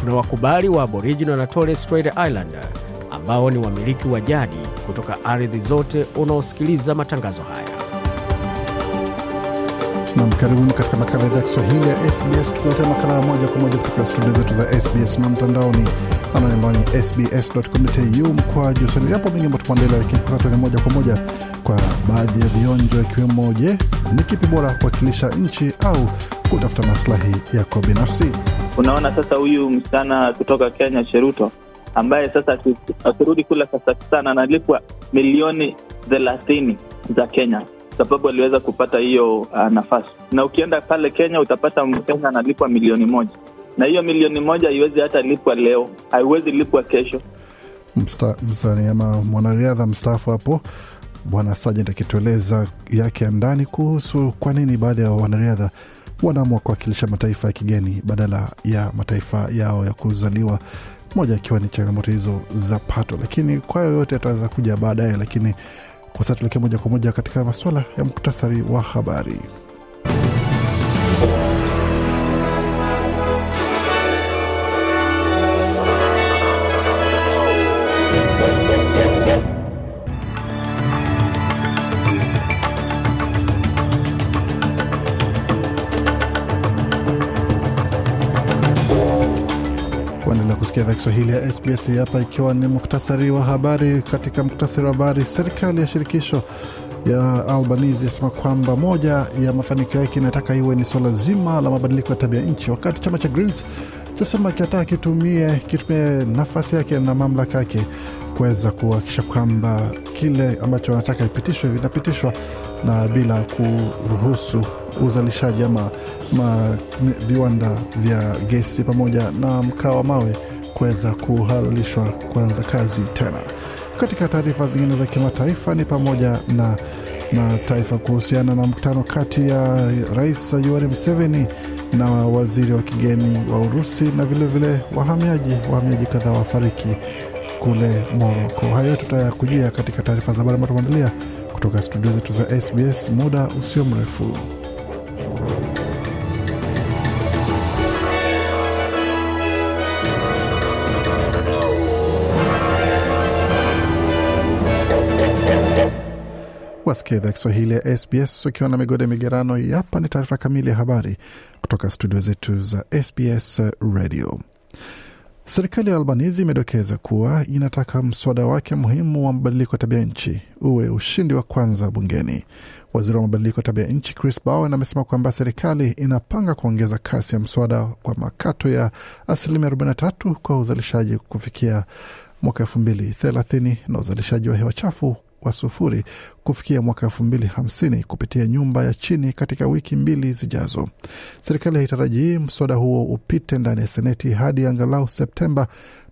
kuna wakubali wa aboriginal na torres strait islander ambao ni wamiliki wa jadi kutoka ardhi zote unaosikiliza matangazo haya Nam, karibuni katika makala ya idhaa ya Kiswahili ya SBS, tukuletea makala ya moja kwa moja kutoka studio zetu za SBS na mtandaoni anwani ambao ni sbs.com.au mkwa juu swali. Yapo mengi ambayo tumeandalia, lakini tuende moja kwa moja kwa baadhi ya vionjo, ikiwemo je, ni kipi bora kuwakilisha nchi au kutafuta maslahi yako binafsi? Unaona sasa, huyu msichana kutoka Kenya Cheruto, ambaye sasa akirudi kule Kazakhstan analipwa milioni thelathini za Kenya sababu aliweza kupata hiyo uh, nafasi. Na ukienda pale Kenya utapata Mkenya analipwa milioni moja, na hiyo milioni moja haiwezi hata lipwa leo, haiwezi lipwa kesho. Msta- msanii ama mwanariadha mstaafu hapo Bwana Sajent akitueleza yake ya ndani kuhusu kwa nini baadhi ya wanariadha wanaamua kuwakilisha mataifa ya kigeni badala ya mataifa yao ya kuzaliwa, moja ikiwa ni changamoto hizo za pato, lakini kwa yoyote yote ataweza kuja baadaye. Lakini kwa sasa tuelekee moja kwa moja katika masuala ya muktasari wa habari. Idhaa Kiswahili ya SBS hapa, ikiwa ni muktasari wa habari. Katika muktasari wa habari, serikali ya shirikisho ya Albanizi yasema kwamba moja ya mafanikio yake inataka iwe ni swala zima la mabadiliko ya tabia nchi, wakati chama cha Greens chasema kiataka kitumie kitumie nafasi yake na mamlaka yake kuweza kuhakikisha kwamba kile ambacho wanataka ipitishwe vinapitishwa na bila kuruhusu uzalishaji ama viwanda vya gesi pamoja na mkaa wa mawe kuweza kuhalalishwa kuanza kazi tena. Katika taarifa zingine za kimataifa ni pamoja na na taifa kuhusiana na mkutano kati ya Rais Yoweri Museveni na waziri wa kigeni wa Urusi na vilevile vile wahamiaji wahamiaji kadhaa wafariki kule Moroko. Hayo tutayakujia katika taarifa za habari ambayo tumeandalia kutoka studio zetu za SBS muda usio mrefu. Wasikia idhaa Kiswahili ya SBS ukiwa na migode migerano. Hapa ni taarifa kamili ya habari kutoka studio zetu za SBS Radio. Serikali ya Albanizi imedokeza kuwa inataka mswada wake muhimu wa mabadiliko ya tabia nchi uwe ushindi wa kwanza bungeni. Waziri wa mabadiliko ya tabia nchi Chris Bowen amesema kwamba serikali inapanga kuongeza kasi ya mswada kwa makato ya asilimia 43 kwa uzalishaji kufikia mwaka elfu mbili thelathini na uzalishaji wa hewa chafu wa sufuri kufikia mwaka elfu mbili hamsini kupitia nyumba ya chini katika wiki mbili zijazo. Serikali haitarajii mswada huo upite ndani ya Seneti hadi angalau Septemba,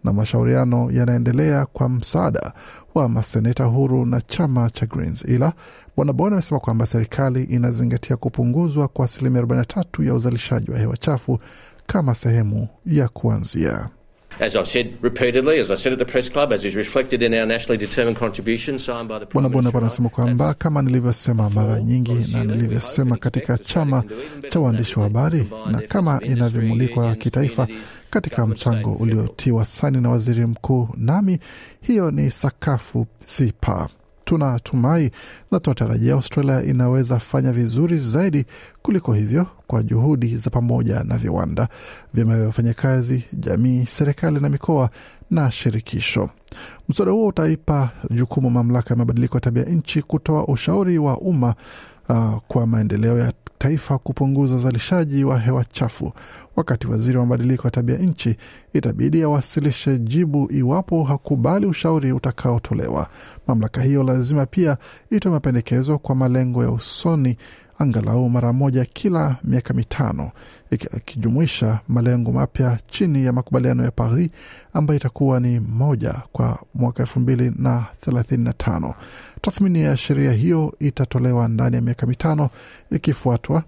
na mashauriano yanaendelea kwa msaada wa maseneta huru na chama cha Greens. Ila Bwana Bon amesema kwamba serikali inazingatia kupunguzwa kwa asilimia 43 ya uzalishaji wa hewa chafu kama sehemu ya kuanzia. As I've said repeatedly, as I said at the press club, as is reflected in our nationally determined contribution signed by the Bwana Prime anasema kwamba kama nilivyosema mara nyingi na nilivyosema katika chama cha waandishi wa habari na kama inavyomulikwa kitaifa katika mchango uliotiwa saini na waziri mkuu, nami hiyo ni sakafu si paa. Tunatumai na tunatarajia Australia inaweza fanya vizuri zaidi kuliko hivyo kwa juhudi za pamoja na viwanda, vyama vya wafanyakazi, jamii, serikali na mikoa na shirikisho. Mswada huo utaipa jukumu mamlaka ya mabadiliko ya tabia nchi kutoa ushauri wa umma uh, kwa maendeleo ya taifa kupunguza uzalishaji wa hewa chafu. Wakati waziri wa mabadiliko ya tabia nchi itabidi awasilishe jibu iwapo hakubali ushauri utakaotolewa. Mamlaka hiyo lazima pia itoe mapendekezo kwa malengo ya usoni angalau mara moja kila miaka mitano ikijumuisha malengo mapya chini ya makubaliano ya Paris ambayo itakuwa ni moja kwa mwaka elfu mbili na thelathini na tano. Tathmini ya sheria hiyo itatolewa ndani ya miaka mitano ikifuatwa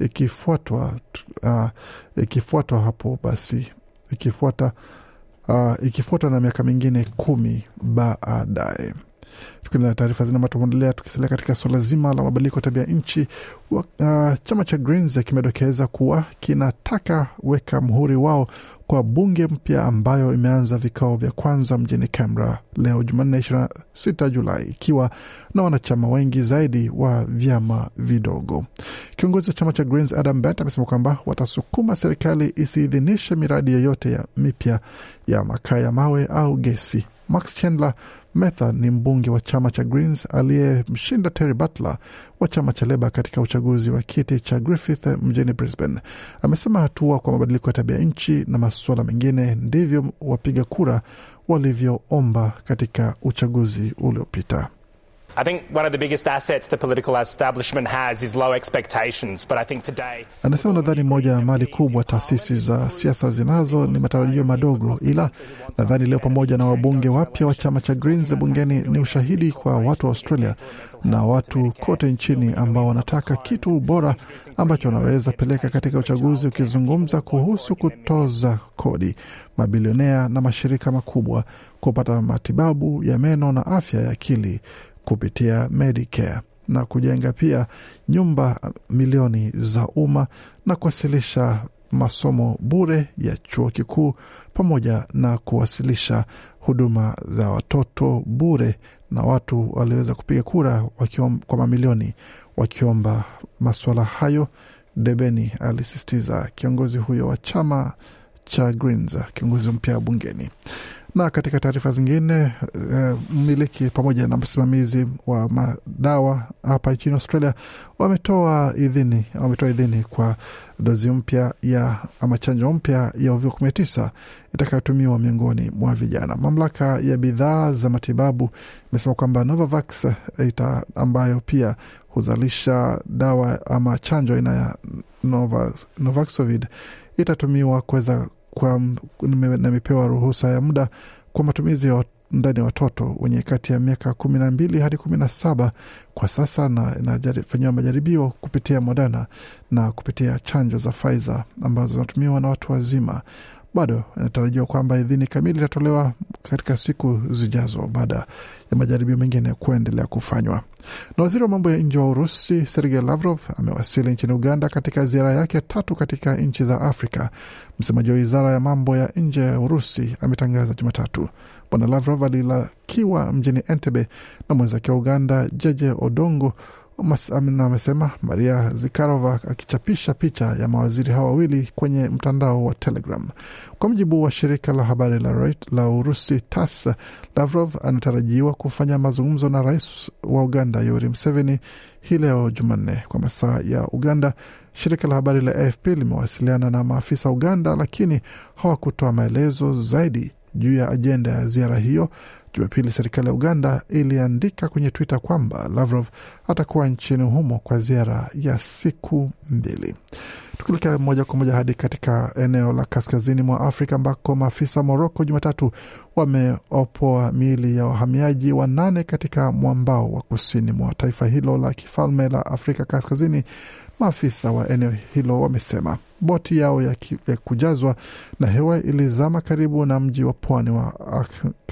ikifuatwa uh, ikifuatwa hapo basi ikifuata uh, ikifuatwa na miaka mingine kumi baadaye. Tukiendelea taarifa zina tunaendelea tukisalia katika suala zima la mabadiliko ya tabia nchi. Uh, chama cha Greens kimedokeza kuwa kinataka weka mhuri wao kwa bunge mpya ambayo imeanza vikao vya kwanza mjini Canberra leo Jumanne 26 Julai, ikiwa na wanachama wengi zaidi wa vyama vidogo. Kiongozi wa chama cha Greens Adam Bent amesema kwamba watasukuma serikali isiidhinishe miradi yoyote ya mipya ya makaa ya mawe au gesi. Max Chandler Metha ni mbunge wa chama cha Greens aliyemshinda Terry Butler wa chama cha Leba katika uchaguzi wa kiti cha Griffith mjini Brisbane. Amesema hatua kwa mabadiliko ya tabia nchi na masuala mengine ndivyo wapiga kura walivyoomba katika uchaguzi uliopita. I think one of the biggest assets the political establishment has is low expectations, but I think today... Anasema nadhani moja ya mali kubwa taasisi za siasa zinazo ni matarajio madogo, ila nadhani leo pamoja na wabunge wapya wa chama cha Greens bungeni ni ushahidi kwa watu wa Australia na watu kote nchini ambao wanataka kitu bora ambacho wanaweza peleka katika uchaguzi, ukizungumza kuhusu kutoza kodi. Mabilionea na mashirika makubwa kupata matibabu ya meno na afya ya akili kupitia Medicare na kujenga pia nyumba milioni za umma na kuwasilisha masomo bure ya chuo kikuu pamoja na kuwasilisha huduma za watoto bure, na watu waliweza kupiga kura kwa mamilioni wakiomba masuala hayo. Debeni alisisitiza kiongozi huyo wa chama cha Greens, kiongozi mpya bungeni na katika taarifa zingine mmiliki uh, pamoja na msimamizi wa madawa hapa nchini Australia wametoa idhini wametoa idhini kwa dozi mpya ya ama chanjo mpya ya uviko kumi na tisa itakayotumiwa miongoni mwa vijana. Mamlaka ya bidhaa za matibabu imesema kwamba Novavax ita, ambayo pia huzalisha dawa ama chanjo aina ya Nova, Novaxovid itatumiwa kuweza kwa nimepewa ruhusa ya muda kwa matumizi ya ndani ya watoto wenye kati ya miaka kumi na mbili hadi kumi na saba kwa sasa, na inafanyiwa majaribio kupitia Moderna na kupitia chanjo za Pfizer ambazo zinatumiwa na watu wazima. Bado inatarajiwa kwamba idhini kamili itatolewa katika siku zijazo baada ya majaribio mengine kuendelea kufanywa. Na waziri wa mambo ya nje wa Urusi Sergei Lavrov amewasili nchini Uganda katika ziara yake tatu katika nchi za Afrika. Msemaji wa wizara ya mambo ya nje ya Urusi ametangaza Jumatatu. Bwana Lavrov alilakiwa mjini Entebbe na mwenzake wa Uganda Jeje Odongo amesema Maria Zikarova akichapisha picha ya mawaziri hao wawili kwenye mtandao wa Telegram. Kwa mujibu wa shirika la habari la, la Urusi TASS, Lavrov anatarajiwa kufanya mazungumzo na rais wa Uganda Yoweri Museveni hii leo Jumanne kwa masaa ya Uganda. Shirika la habari la AFP limewasiliana na maafisa Uganda, lakini hawakutoa maelezo zaidi juu ya ajenda ya ziara hiyo. Jumapili, serikali ya Uganda iliandika kwenye Twitter kwamba Lavrov atakuwa nchini humo kwa ziara ya siku mbili. Tukielekea moja kwa moja hadi katika eneo la kaskazini mwa Afrika ambako maafisa wa Moroko Jumatatu wameopoa miili ya wahamiaji wanane katika mwambao wa kusini mwa taifa hilo la kifalme la Afrika Kaskazini. Maafisa wa eneo hilo wamesema boti yao ya, ki, ya kujazwa na hewa ilizama karibu na mji wa pwani wa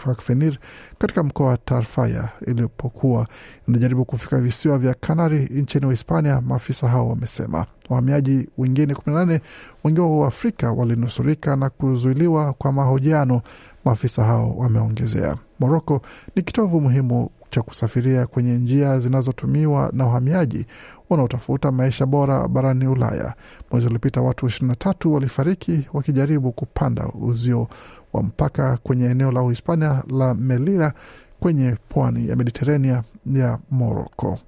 Akfenir katika mkoa wa Tarfaya ilipokuwa inajaribu kufika visiwa vya Kanari nchini Uhispania. Maafisa hao wamesema wahamiaji wengine 18 wengi wao wa Afrika walinusurika na kuzuiliwa kwa mahojiano. Maafisa hao wameongezea, Moroko ni kitovu muhimu cha kusafiria kwenye njia zinazotumiwa na wahamiaji wanaotafuta maisha bora barani Ulaya. Mwezi uliopita watu 23 walifariki wakijaribu kupanda uzio wa mpaka kwenye eneo la Uhispania la Melilla kwenye pwani ya Mediterania ya Moroko.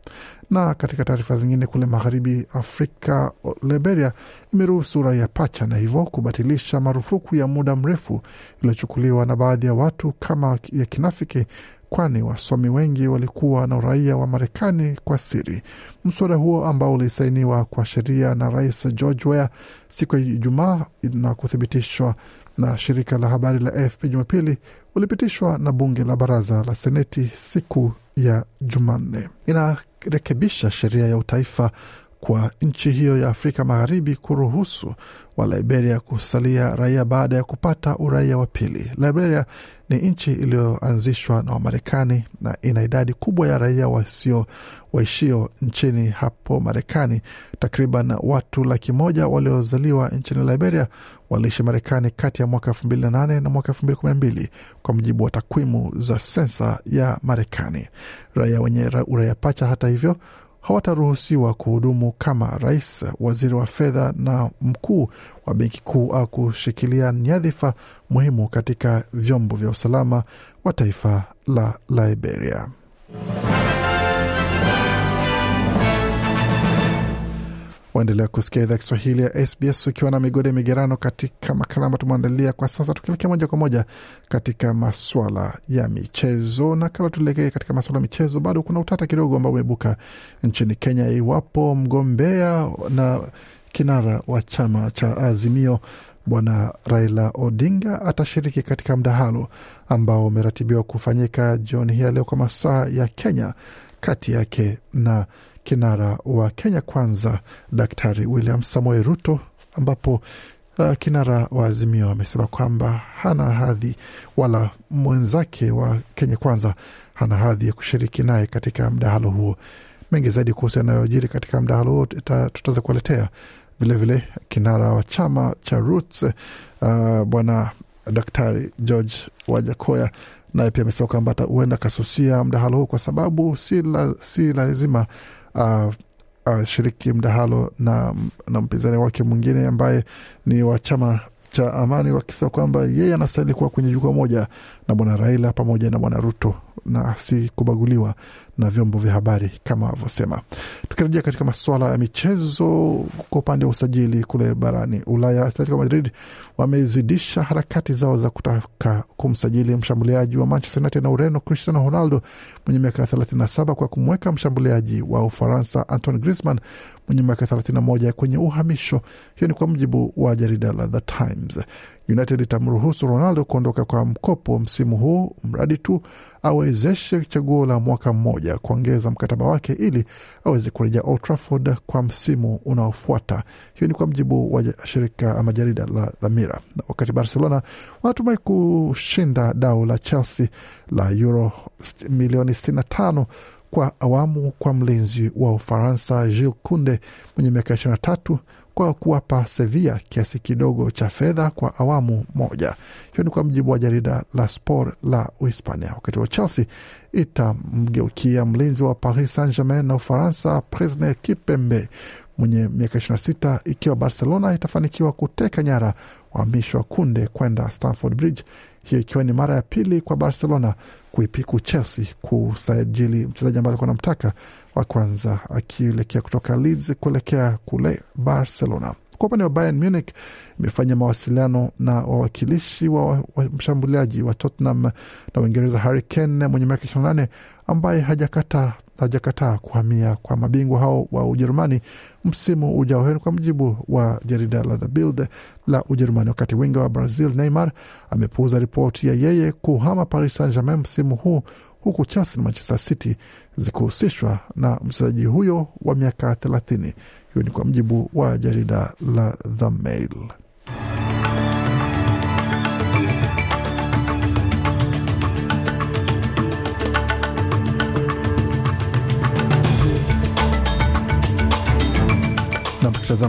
Na katika taarifa zingine, kule magharibi Afrika, Liberia imeruhusu raia pacha na hivyo kubatilisha marufuku ya muda mrefu iliyochukuliwa na baadhi ya watu kama ya kinafiki kwani wasomi wengi walikuwa na uraia wa Marekani kwa siri. Mswada huo ambao ulisainiwa kwa sheria na Rais George Weah siku ya Ijumaa na kuthibitishwa na shirika la habari la AFP Jumapili ulipitishwa na bunge la baraza la Seneti siku ya Jumanne. Inarekebisha sheria ya utaifa kwa nchi hiyo ya Afrika Magharibi kuruhusu wa Liberia kusalia raia baada ya kupata uraia wa pili. Liberia ni nchi iliyoanzishwa na Wamarekani na ina idadi kubwa ya raia wasio waishio nchini hapo Marekani. Takriban watu laki moja waliozaliwa nchini Liberia waliishi Marekani kati ya mwaka elfu mbili na nane na mwaka elfu mbili kumi na mbili kwa mujibu wa takwimu za sensa ya Marekani. Raia wenye uraia pacha, hata hivyo hawataruhusiwa kuhudumu kama rais, waziri wa fedha na mkuu wa benki kuu au kushikilia nyadhifa muhimu katika vyombo vya usalama wa taifa la Liberia. Waendelea kusikia idhaa Kiswahili ya SBS ukiwa na migode migerano katika makala ambayo tumeandalia kwa sasa, tukielekea moja kwa moja katika maswala ya michezo. Na kabla tuelekee katika maswala ya michezo, bado kuna utata kidogo ambao umeibuka nchini Kenya iwapo mgombea na kinara wa chama cha Azimio Bwana Raila Odinga atashiriki katika mdahalo ambao umeratibiwa kufanyika jioni hii ya leo kwa masaa ya Kenya kati yake na kinara wa Kenya Kwanza Daktari William Samoei Ruto, ambapo uh, kinara wa Azimio amesema kwamba hana hadhi wala mwenzake wa Kenya Kwanza hana hadhi ya kushiriki naye katika mdahalo huo. Mengi zaidi kuhusu yanayojiri katika mdahalo huo tutaweza kuwaletea vilevile. Kinara wa chama cha Roots uh, bwana Daktari George Wajakoya naye pia amesema kwamba huenda akasusia mdahalo huo kwa sababu si, la, si lazima uh, uh, shiriki mdahalo na, na mpinzani wake mwingine ambaye ni wa chama cha Amani, wakisema kwamba yeye anastahili kuwa kwenye jukwaa moja na bwana Raila pamoja na bwana Ruto na si kubaguliwa na vyombo vya habari kama avyosema. Tukirejea katika masuala ya michezo, kwa upande wa usajili kule barani Ulaya, Atletico Madrid wamezidisha harakati zao za kutaka kumsajili mshambuliaji wa Manchester United na Ureno Cristiano Ronaldo mwenye miaka 37 kwa kumweka mshambuliaji wa Ufaransa Antoine Griezmann mwenye miaka 31 kwenye uhamisho. Hiyo ni kwa mujibu wa jarida la The Times. United itamruhusu Ronaldo kuondoka kwa mkopo msimu huu mradi tu awezeshe chaguo la mwaka mmoja kuongeza mkataba wake ili aweze kurejea Old Trafford kwa msimu unaofuata. Hiyo ni kwa mjibu wa shirika ama jarida la Dhamira. Na Wakati Barcelona wanatumai kushinda dau la Chelsea la euro milioni 65 kwa awamu kwa mlinzi wa Ufaransa Jules Kunde mwenye miaka 23 kwa kuwapa Sevilla kiasi kidogo cha fedha kwa awamu moja. Hiyo ni kwa mjibu wa jarida la Sport la Uhispania. Wakati wa Chelsea itamgeukia mlinzi wa Paris Saint Germain na Ufaransa Presne Kipembe mwenye miaka 26 ikiwa Barcelona itafanikiwa kuteka nyara wahamishi wa Kunde kwenda Stamford Bridge, hiyo ikiwa ni mara ya pili kwa Barcelona kuipiku Chelsea kusajili mchezaji ambaye alikuwa namtaka wa kwanza akielekea kutoka Leeds kuelekea kule Barcelona. Kwa upande wa Bayern Munich imefanya mawasiliano na wawakilishi wa, wa mshambuliaji wa Tottenham na Uingereza Harry Kane mwenye miaka 28 ambaye hajakataa hajakataa kuhamia kwa mabingwa hao wa Ujerumani msimu ujao. Hiyo kwa mujibu wa jarida la The Bild la Ujerumani. Wakati winga wa Brazil Neymar amepuuza ripoti ya yeye kuhama Paris Saint Germain msimu huu, huku Chelsea na Manchester City zikihusishwa na mchezaji huyo wa miaka thelathini. Hiyo ni kwa mjibu wa jarida la The Mail.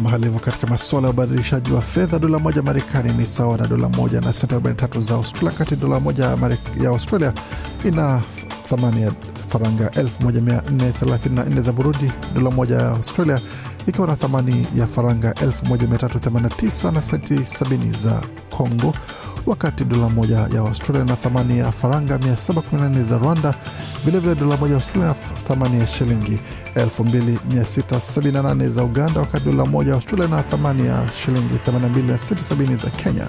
na hali hivyo katika masuala ya ubadilishaji wa fedha, dola moja Marekani ni sawa na dola moja na senti 43 za Australia, kati dola moja ya Australia ina thamani ya faranga 1434 za Burundi, dola moja ya Australia ikiwa na thamani ya faranga 1389 na senti 70 za Congo, wakati dola moja ya Australia na thamani ya faranga 714 za Rwanda. Vilevile dola moja ya Australia na thamani ya shilingi 2678 za Uganda, wakati dola moja ya Australia na thamani ya shilingi 82 senti 70 za Kenya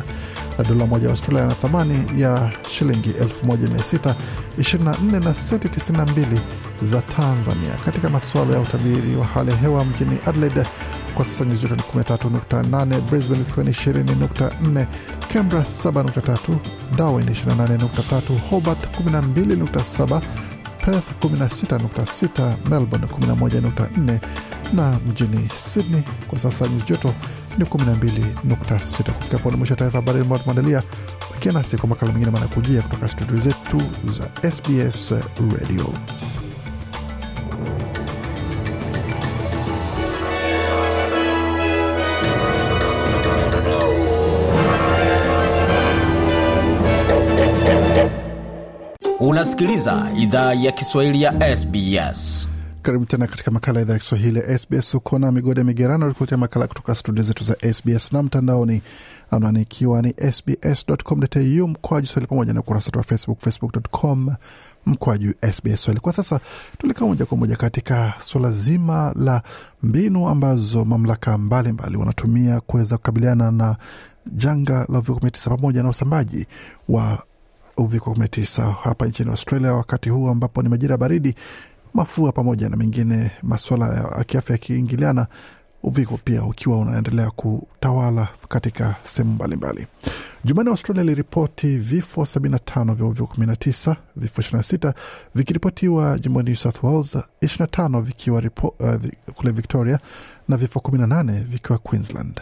na dola moja ya Australia na thamani ya shilingi 1624 na senti 92 za Tanzania. Katika masuala ya utabiri wa hali ya hewa mjini Adelaide kwa sasa nyuzi joto ni 13.8, Brisbane zikiwa ni 20.4, Canberra 7.3, Darwin 28.3, Hobart 12.7, Perth 16.6, Melbourne 11.4 na mjini Sydney kwa sasa nyuzi joto ni 12.6. Kufika pone mwisho taarifa habari ambayo tumeandalia. Bakia nasi kwa makala mengine manakujia kutoka studio zetu za SBS Radio. Unasikiliza idhaa ya Kiswahili ya SBS. Karibu tena katika makala ya idhaa ya Kiswahili ya SBS. Uko na migode migerano rikuletea makala kutoka studio zetu za SBS na mtandaoni, anwani ikiwa ni sbs.com.au mkwaju swahili, pamoja na ukurasa wa Facebook, facebook.com mkwaju SBS Swahili. Kwa sasa tulikaa moja kwa moja katika suala zima la mbinu ambazo mamlaka mbalimbali wanatumia kuweza kukabiliana na janga la uviko 19 pamoja na usambaji wa uviko 19 hapa nchini Australia, wakati huu ambapo ni majira ya baridi mafua pamoja na mengine maswala ya kiafya yakiingiliana, uviko pia ukiwa unaendelea kutawala katika sehemu mbalimbali. Jumanne, Australia iliripoti vifo 75 vya uviko 19, vifo 26 vikiripotiwa jimboni New South Wales, 25 vikiwa ripo, uh, kule Victoria na vifo 18 vikiwa Queensland.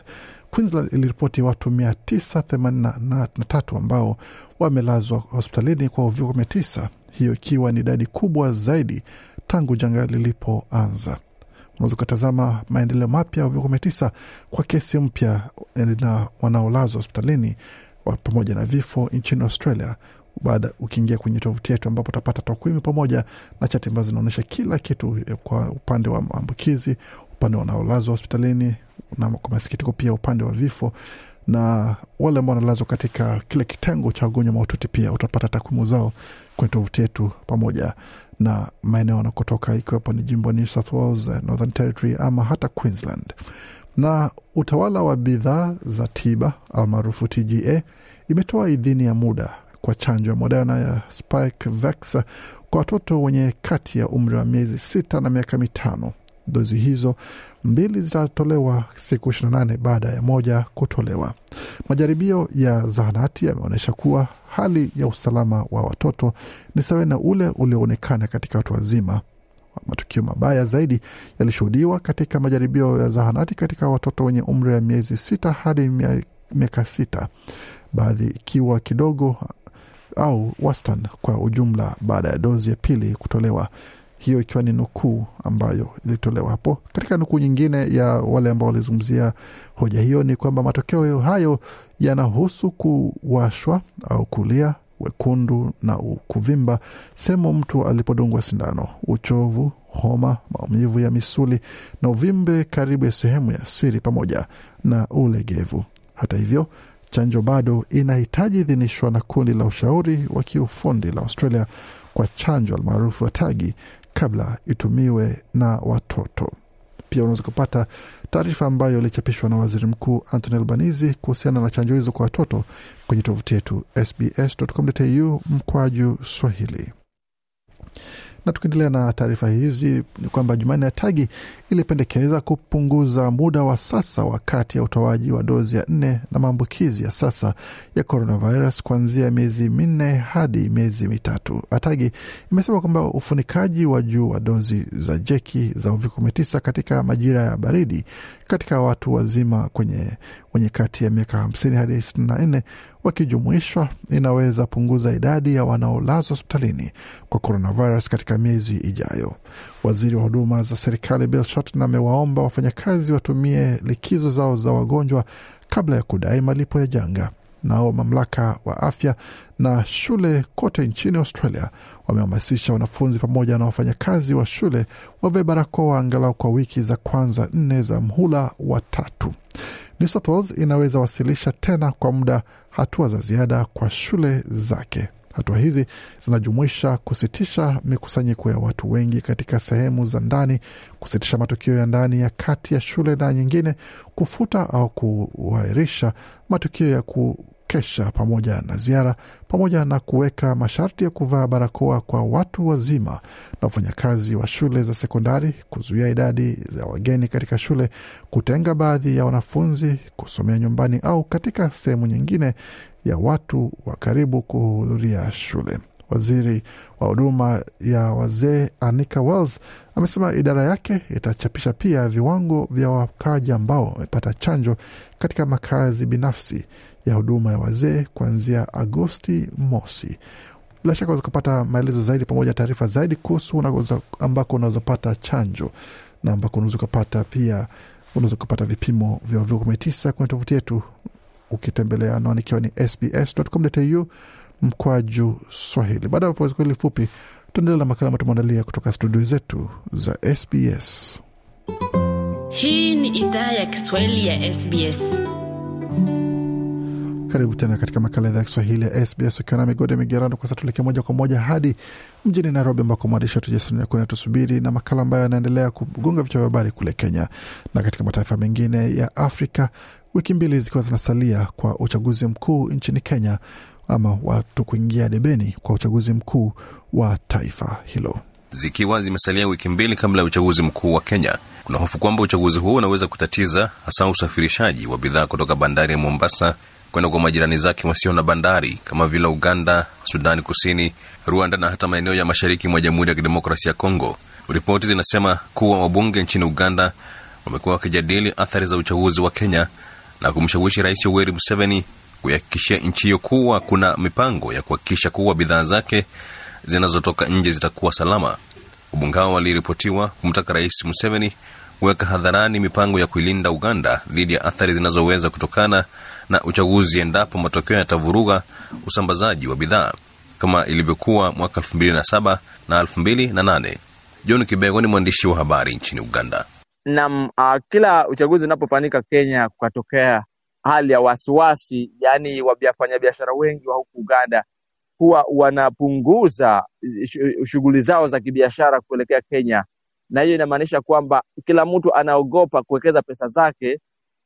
Queensland iliripoti watu 983 ambao wamelazwa hospitalini kwa uviko 19, hiyo ikiwa ni idadi kubwa zaidi tangu janga lilipoanza. Unaweza ukatazama maendeleo mapya ya uviko 19 kwa kesi mpya na wanaolazwa hospitalini pamoja na vifo nchini Australia baada ukiingia kwenye tovuti yetu ambapo utapata takwimu pamoja na chati ambazo zinaonyesha kila kitu kwa upande wa maambukizi, upande wa wanaolazwa hospitalini na kwa masikitiko pia upande wa vifo na wale ambao wanalazwa katika kile kitengo cha wagonjwa mahututi, pia utapata takwimu zao kwenye tovuti yetu pamoja na maeneo wanakotoka ikiwepo ni jimbo New South Wales, Northern Territory ama hata Queensland. Na utawala wa bidhaa za tiba almaarufu TGA imetoa idhini ya muda kwa chanjo ya Moderna ya Spikevax kwa watoto wenye kati ya umri wa miezi sita na miaka mitano. Dozi hizo mbili zitatolewa siku 28 baada ya moja kutolewa. Majaribio ya zahanati yameonyesha kuwa hali ya usalama wa watoto ni sawa na ule ulioonekana katika watu wazima. Matukio mabaya zaidi yalishuhudiwa katika majaribio ya zahanati katika watoto wenye umri wa miezi sita hadi miaka sita, baadhi ikiwa kidogo au wastan kwa ujumla baada ya dozi ya pili kutolewa hiyo ikiwa ni nukuu ambayo ilitolewa hapo. Katika nukuu nyingine ya wale ambao walizungumzia hoja hiyo ni kwamba matokeo hayo yanahusu kuwashwa au kulia wekundu na kuvimba sehemu mtu alipodungwa sindano, uchovu, homa, maumivu ya misuli na uvimbe karibu ya sehemu ya siri pamoja na ulegevu. Hata hivyo chanjo bado inahitaji idhinishwa na kundi la ushauri wa kiufundi la Australia kwa chanjo almaarufu ya tagi kabla itumiwe na watoto. Pia unaweza kupata taarifa ambayo ilichapishwa na waziri mkuu Anthony Albanese kuhusiana na chanjo hizo kwa watoto kwenye tovuti yetu sbs.com.au mkwaju Swahili. Na tukiendelea na taarifa hizi ni kwamba Jumanne ya tagi ilipendekeza kupunguza muda wa sasa wa kati ya utoaji wa dozi ya nne na maambukizi ya sasa ya coronavirus kuanzia miezi minne hadi miezi mitatu. Atagi imesema kwamba ufunikaji wa juu wa dozi za jeki za uviko 19 katika majira ya baridi katika watu wazima kwenye wenye kati ya miaka 50 hadi 64 wakijumuishwa inaweza punguza idadi ya wanaolazwa hospitalini kwa coronavirus katika miezi ijayo. Waziri wa huduma za serikali Bill Shorten amewaomba wafanyakazi watumie likizo zao za wagonjwa kabla ya kudai malipo ya janga. Nao mamlaka wa afya na shule kote nchini Australia wamehamasisha wanafunzi pamoja na wafanyakazi wa shule wavae barakoa angalau kwa wiki za kwanza nne za mhula wa tatu. New South Wales inaweza wasilisha tena kwa muda hatua za ziada kwa shule zake. Hatua hizi zinajumuisha kusitisha mikusanyiko ya watu wengi katika sehemu za ndani, kusitisha matukio ya ndani ya kati ya shule na nyingine, kufuta au kuahirisha matukio ya kukesha pamoja na ziara, pamoja na kuweka masharti ya kuvaa barakoa kwa watu wazima na wafanyakazi wa shule za sekondari, kuzuia idadi za wageni katika shule, kutenga baadhi ya wanafunzi kusomea nyumbani au katika sehemu nyingine ya watu wa karibu kuhudhuria shule. Waziri wa huduma ya wazee Anika Wells amesema idara yake itachapisha pia viwango vya wakaaji ambao wamepata chanjo katika makazi binafsi ya huduma ya wazee kuanzia Agosti mosi. Bila shaka unaweza kupata maelezo zaidi pamoja taarifa zaidi kuhusu ambako unazopata chanjo na ambako unaweza ukapata pia unaweza kupata vipimo vya uviko kumi na tisa kwenye tovuti yetu ukitembelea anwani ikiwa ni sbs.com.au mkwaju Swahili. Baada ya mapumziko hili fupi, tuendelea na makala ambayo tumeandalia kutoka studio zetu za SBS. Hii ni idhaa ya Kiswahili ya SBS. Karibu tena katika makala idhaa ya Kiswahili ya SBS ukiwa na migode migerano. Kwa sasa tuelekea moja kwa moja hadi mjini Nairobi, ambako mwandishi wetu Jason Nyakundi anatusubiri na makala ambayo yanaendelea kugonga vichwa vya habari kule Kenya na katika mataifa mengine ya Afrika, wiki mbili zikiwa zinasalia kwa uchaguzi mkuu nchini Kenya, ama watu kuingia debeni kwa uchaguzi mkuu wa taifa hilo. Zikiwa zimesalia wiki mbili kabla ya uchaguzi mkuu wa Kenya, kuna hofu kwamba uchaguzi huo unaweza kutatiza hasa usafirishaji wa bidhaa kutoka bandari ya Mombasa kwenda kwa majirani zake wasio na bandari kama vile Uganda, Sudani Kusini, Rwanda na hata maeneo ya mashariki mwa Jamhuri ya Kidemokrasia ya Kongo. Ripoti zinasema kuwa wabunge nchini Uganda wamekuwa wakijadili athari za uchaguzi wa Kenya na kumshawishi Rais Yoweri Museveni kuihakikishia nchi hiyo kuwa kuna mipango ya kuhakikisha kuwa bidhaa zake zinazotoka nje zitakuwa salama. Wabunge hao waliripotiwa kumtaka Rais Museveni kuweka hadharani mipango ya kuilinda Uganda dhidi ya athari zinazoweza kutokana na uchaguzi endapo matokeo yatavuruga usambazaji wa bidhaa kama ilivyokuwa mwaka 2007 na 2008. John Kibego ni mwandishi wa habari nchini Uganda. Naam, uh, kila uchaguzi unapofanyika Kenya kukatokea hali ya wasiwasi, yaani wafanyabiashara wengi wa huku Uganda huwa wanapunguza shughuli zao za kibiashara kuelekea Kenya, na hiyo inamaanisha kwamba kila mtu anaogopa kuwekeza pesa zake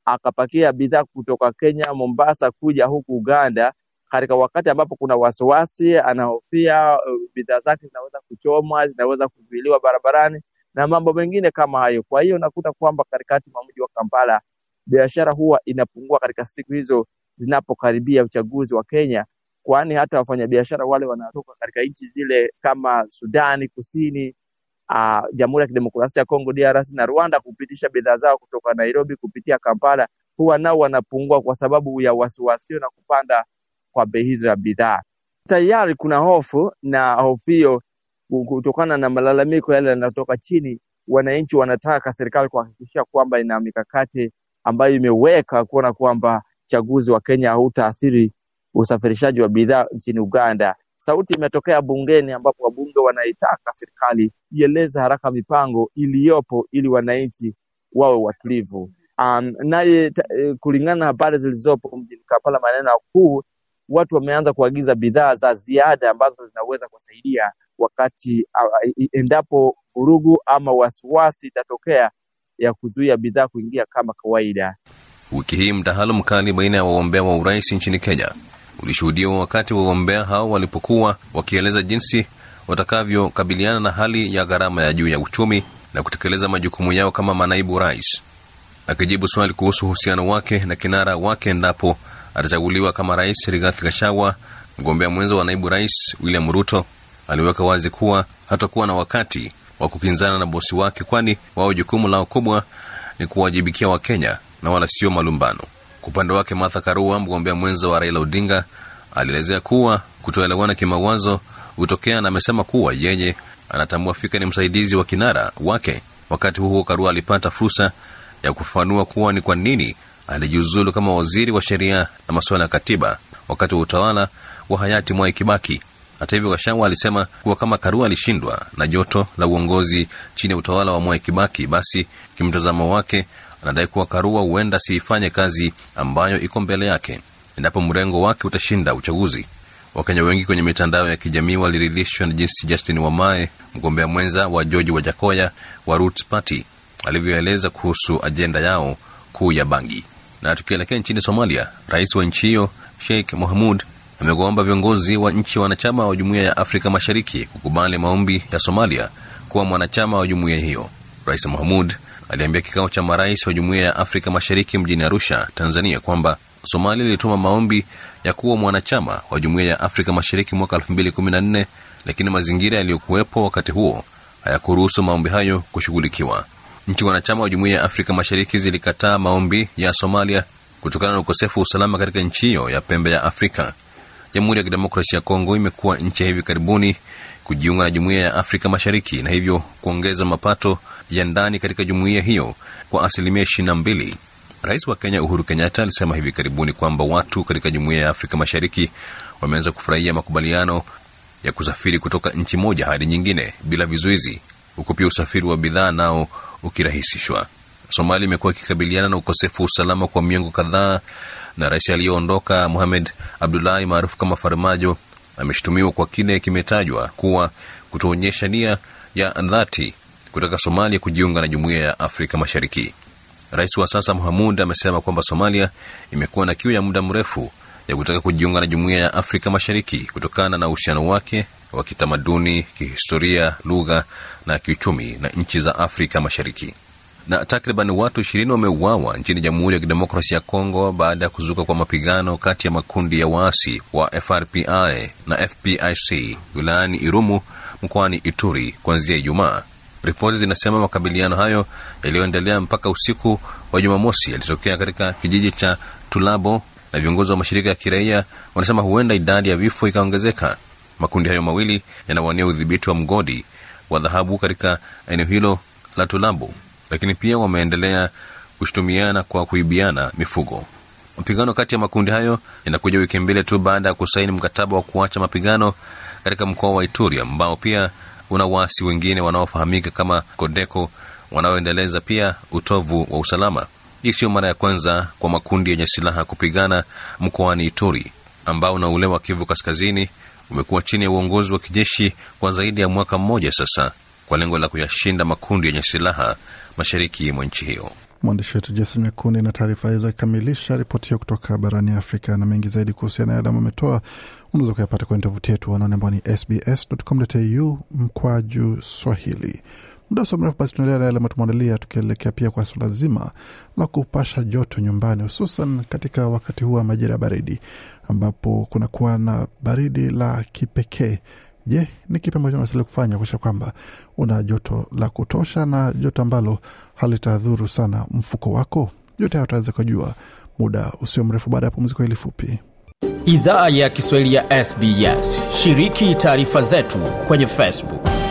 akapakia bidhaa kutoka Kenya Mombasa kuja huku Uganda katika wakati ambapo kuna wasiwasi, anahofia uh, bidhaa zake zinaweza kuchomwa, zinaweza kuzuiliwa barabarani na mambo mengine kama hayo. Kwa hiyo unakuta kwamba katikati mwa mji wa Kampala biashara huwa inapungua katika siku hizo zinapokaribia uchaguzi wa Kenya, kwani hata wafanyabiashara wale wanatoka katika nchi zile kama Sudani Kusini, uh, Jamhuri ya Kidemokrasia ya Kongo DRC na Rwanda kupitisha bidhaa zao kutoka Nairobi kupitia Kampala, huwa nao wanapungua kwa sababu ya wasiwasi na kupanda kwa bei hizo ya bidhaa. Tayari kuna hofu na hofu hiyo kutokana na malalamiko yale yanatoka chini, wananchi wanataka serikali kuhakikisha kwamba ina mikakati ambayo imeweka kuona kwamba uchaguzi wa Kenya hautaathiri usafirishaji wa bidhaa nchini Uganda. Sauti imetokea bungeni ambapo wabunge wanaitaka serikali ieleze haraka mipango iliyopo ili wananchi wawe watulivu. Um, naye eh, kulingana na habari zilizopo mjini Kampala, maneno kuu, watu wameanza kuagiza bidhaa za ziada ambazo zinaweza kusaidia wakati endapo vurugu ama wasiwasi itatokea ya kuzuia bidhaa kuingia kama kawaida. Wiki hii mdahalo mkali baina ya wagombea wa urais nchini Kenya ulishuhudiwa wakati wagombea hao walipokuwa wakieleza jinsi watakavyokabiliana na hali ya gharama ya juu ya uchumi na kutekeleza majukumu yao kama manaibu rais. Akijibu swali kuhusu uhusiano wake na kinara wake endapo atachaguliwa kama rais, Rigathi Gachagua, mgombea mwenza wa naibu rais William Ruto aliweka wazi kuwa hatakuwa na wakati wa kukinzana na bosi wake, kwani wao jukumu lao kubwa ni kuwajibikia Wakenya na wala sio malumbano. Kwa upande wake, Martha Karua, mgombea mwenza wa Raila Odinga, alielezea kuwa kutoelewana kimawazo hutokea na amesema kuwa yeye anatambua fika ni msaidizi wa kinara wake. Wakati huo Karua alipata fursa ya kufafanua kuwa ni kwa nini alijiuzulu kama waziri wa sheria na masuala ya katiba wakati wa utawala wa hayati Mwai Kibaki. Hata hivyo, Gachagua alisema kuwa kama Karua alishindwa na joto la uongozi chini ya utawala wa Mwai Kibaki, basi kimtazamo wake anadai kuwa Karua huenda siifanye kazi ambayo iko mbele yake. endapo mrengo wake utashinda uchaguzi. Wakenya wengi kwenye mitandao ya kijamii waliridhishwa na jinsi Justin Wamae, mgombea mwenza wa George Wajakoya wa Roots Party, alivyoeleza kuhusu ajenda yao kuu ya bangi. Na tukielekea nchini Somalia, rais wa nchi hiyo Sheikh Mohamud amewaomba viongozi wa nchi wanachama wa Jumuiya ya Afrika Mashariki kukubali maombi ya Somalia kuwa mwanachama wa jumuiya hiyo. Rais Mahmud aliambia kikao cha marais wa Jumuiya ya Afrika Mashariki mjini Arusha, Tanzania, kwamba Somalia ilituma maombi ya kuwa mwanachama wa Jumuiya ya Afrika Mashariki mwaka 2014 lakini mazingira yaliyokuwepo wakati huo hayakuruhusu maombi hayo kushughulikiwa. Nchi wanachama wa Jumuiya ya Afrika Mashariki zilikataa maombi ya Somalia kutokana na ukosefu wa usalama katika nchi hiyo ya pembe ya Afrika. Jamhuri ya Kidemokrasia ya Kongo imekuwa nchi ya hivi karibuni kujiunga na Jumuiya ya Afrika Mashariki na hivyo kuongeza mapato ya ndani katika jumuiya hiyo kwa asilimia ishirini na mbili. Rais wa Kenya Uhuru Kenyatta alisema hivi karibuni kwamba watu katika Jumuiya ya Afrika Mashariki wameanza kufurahia makubaliano ya kusafiri kutoka nchi moja hadi nyingine bila vizuizi, huku pia usafiri wa bidhaa nao ukirahisishwa. Somalia imekuwa ikikabiliana na ukosefu wa usalama kwa miongo kadhaa, na rais aliyeondoka Mohamed Abdullahi maarufu kama Farmajo ameshutumiwa kwa kile kimetajwa kuwa kutoonyesha nia ya dhati kutaka Somalia kujiunga na Jumuiya ya Afrika Mashariki. Rais wa sasa Mohamud amesema kwamba Somalia imekuwa na kiu ya muda mrefu ya kutaka kujiunga na Jumuiya ya Afrika Mashariki kutokana na uhusiano wake wa kitamaduni, kihistoria, lugha na kiuchumi na nchi za Afrika Mashariki. Na takriban watu ishirini wameuawa nchini Jamhuri ya Kidemokrasia ya Kongo baada ya kuzuka kwa mapigano kati ya makundi ya waasi wa FRPI na FPIC wilayani Irumu mkoani Ituri kuanzia Ijumaa. Ripoti zinasema makabiliano hayo yaliyoendelea mpaka usiku wa Jumamosi yalitokea katika kijiji cha Tulabo, na viongozi wa mashirika ya kiraia wanasema huenda idadi ya vifo ikaongezeka. Makundi hayo mawili yanawania udhibiti wa mgodi wa dhahabu katika eneo hilo la Tulabo, lakini pia wameendelea kushutumiana kwa kuibiana mifugo. Mapigano kati ya makundi hayo yanakuja wiki mbili tu baada ya kusaini mkataba wa kuacha mapigano katika mkoa wa Ituri ambao pia una waasi wengine wanaofahamika kama Kodeko wanaoendeleza pia utovu wa usalama. Hii siyo mara ya kwanza kwa makundi yenye silaha kupigana mkoani Ituri ambao na ule wa Kivu Kaskazini umekuwa chini ya uongozi wa kijeshi kwa zaidi ya mwaka mmoja sasa, kwa lengo la kuyashinda makundi yenye silaha mashariki mwa nchi hiyo. Mwandishi wetu Jason Nyakundi na taarifa hizo akikamilisha ripoti hiyo kutoka barani Afrika. Na mengi zaidi kuhusiana na yale ametoa unaweza kuyapata kwenye tovuti yetu wanaone ambao ni sbs.com.au mkwaju Swahili. Muda uso mrefu basi tunaendelea na yale tumeandalia, tukielekea pia kwa suala zima la kupasha joto nyumbani, hususan katika wakati huu wa majira ya baridi ambapo kunakuwa na baridi la kipekee. Je, ni kipi ambacho unastahili kufanya kuisha kwamba una joto la kutosha na joto ambalo halitadhuru sana mfuko wako? Yote hayo utaweza kujua muda usio mrefu baada ya pumziko hili fupi. Idhaa ya Kiswahili ya SBS. Shiriki taarifa zetu kwenye Facebook.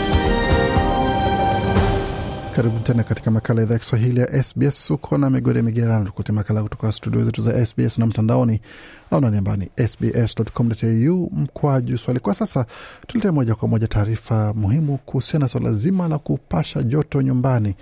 Karibu tena katika makala idhaa ya Kiswahili ya SBS. Uko na migode migerano, tukulete makala kutoka studio zetu za SBS na mtandaoni aunani ambao ni sbs.com.au mkwaju swali. Kwa sasa tuletee moja kwa moja taarifa muhimu kuhusiana na swala zima la kupasha joto nyumbani.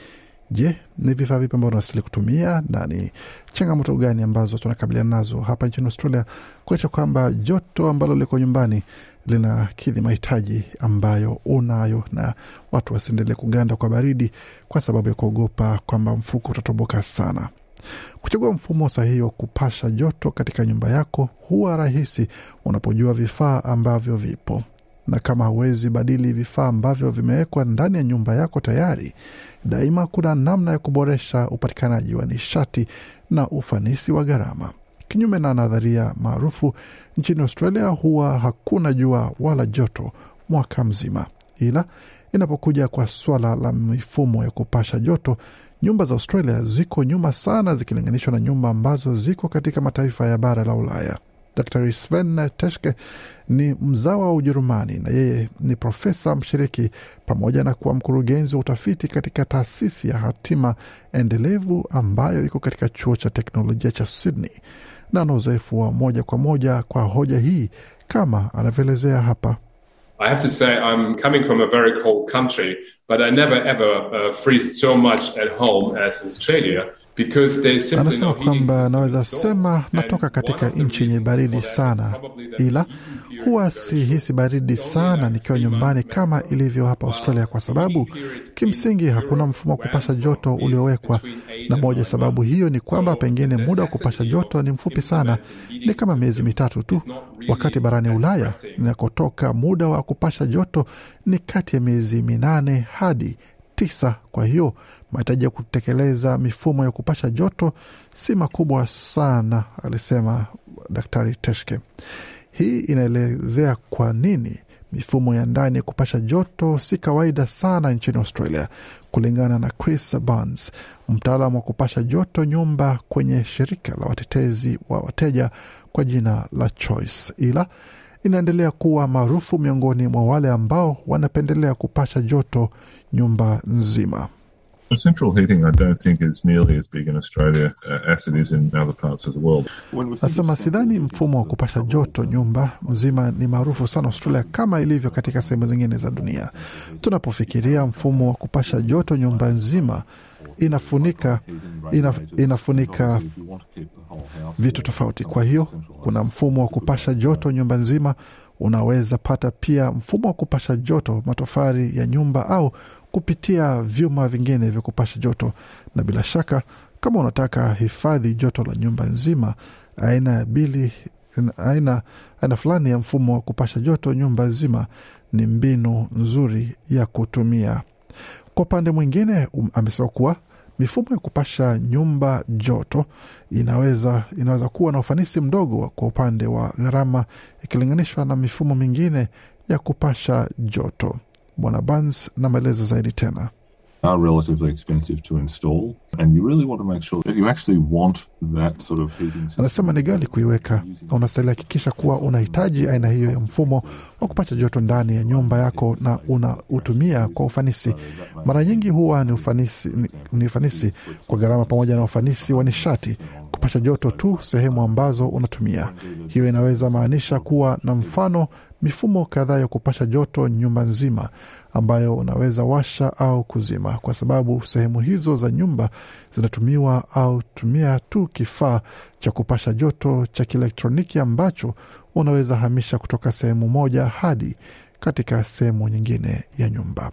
Je, ni vifaa vipi ambavyo unastahili kutumia na ni changamoto gani ambazo tunakabiliana nazo hapa nchini Australia kuacha kwamba joto ambalo liko nyumbani linakidhi mahitaji ambayo unayo na watu wasiendelee kuganda kwa baridi kwa sababu ya kuogopa kwamba mfuko utatoboka sana. Kuchagua mfumo sahihi wa kupasha joto katika nyumba yako huwa rahisi unapojua vifaa ambavyo vipo na kama hauwezi badili vifaa ambavyo vimewekwa ndani ya nyumba yako tayari, daima kuna namna ya kuboresha upatikanaji wa nishati na ufanisi wa gharama. Kinyume na nadharia maarufu nchini Australia, huwa hakuna jua wala joto mwaka mzima, ila inapokuja kwa swala la mifumo ya kupasha joto, nyumba za Australia ziko nyuma sana zikilinganishwa na nyumba ambazo ziko katika mataifa ya bara la Ulaya. Dr Sven Teshke ni mzawa wa Ujerumani na yeye ni profesa mshiriki pamoja na kuwa mkurugenzi wa utafiti katika taasisi ya hatima endelevu ambayo iko katika chuo cha teknolojia cha Sydney, na ana uzoefu wa moja kwa moja kwa hoja hii kama anavyoelezea hapa. I have to say, I'm coming from a very cold country, but I never ever uh, freeze so much at home as in Australia Anasema kwamba system naweza sema natoka katika nchi yenye baridi sana, ila huwa sihisi baridi sana nikiwa nyumbani kama ilivyo hapa Australia, kwa sababu kimsingi hakuna mfumo wa kupasha joto uliowekwa, na moja sababu hiyo ni kwamba pengine muda wa kupasha joto ni mfupi sana, ni kama miezi mitatu tu, wakati barani Ulaya inakotoka muda wa kupasha joto ni kati ya miezi minane hadi tisa. Kwa hiyo mahitaji ya kutekeleza mifumo ya kupasha joto si makubwa sana, alisema Daktari Teshke. Hii inaelezea kwa nini mifumo ya ndani ya kupasha joto si kawaida sana nchini Australia, kulingana na Chris Burns, mtaalamu wa kupasha joto nyumba kwenye shirika la watetezi wa wateja kwa jina la Choice, ila inaendelea kuwa maarufu miongoni mwa wale ambao wanapendelea kupasha joto nyumba nzima. Central heating, I don't think, is nearly as big in Australia uh, as it is in other parts of the world. Nasema sidhani mfumo wa kupasha joto nyumba mzima ni maarufu sana Australia kama ilivyo katika sehemu zingine za dunia. Tunapofikiria mfumo wa kupasha joto nyumba nzima, inafunika ina, inafunika vitu tofauti. Kwa hiyo kuna mfumo wa kupasha joto nyumba nzima. Unaweza pata pia mfumo wa kupasha joto matofali ya nyumba au kupitia vyuma vingine vya kupasha joto, na bila shaka kama unataka hifadhi joto la nyumba nzima, aina ya bili aina, aina fulani ya mfumo wa kupasha joto nyumba nzima ni mbinu nzuri ya kutumia. Kwa upande mwingine, um, amesema kuwa mifumo ya kupasha nyumba joto inaweza, inaweza kuwa na ufanisi mdogo kwa upande wa gharama ikilinganishwa na mifumo mingine ya kupasha joto. Bwana Burns na maelezo zaidi tena. Are relatively expensive to install, and you really want to make sure that you actually want that sort of. Anasema ni ghali kuiweka unastahili hakikisha kuwa unahitaji aina hiyo ya mfumo wa kupata joto ndani ya nyumba yako na unautumia kwa ufanisi. Mara nyingi huwa ni ufanisi, ni, ni ufanisi kwa gharama pamoja na ufanisi wa nishati kupasha joto tu sehemu ambazo unatumia. Hiyo inaweza maanisha kuwa na mfano mifumo kadhaa ya kupasha joto nyumba nzima ambayo unaweza washa au kuzima, kwa sababu sehemu hizo za nyumba zinatumiwa au tumia tu kifaa cha kupasha joto cha kielektroniki ambacho unaweza hamisha kutoka sehemu moja hadi katika sehemu nyingine ya nyumba.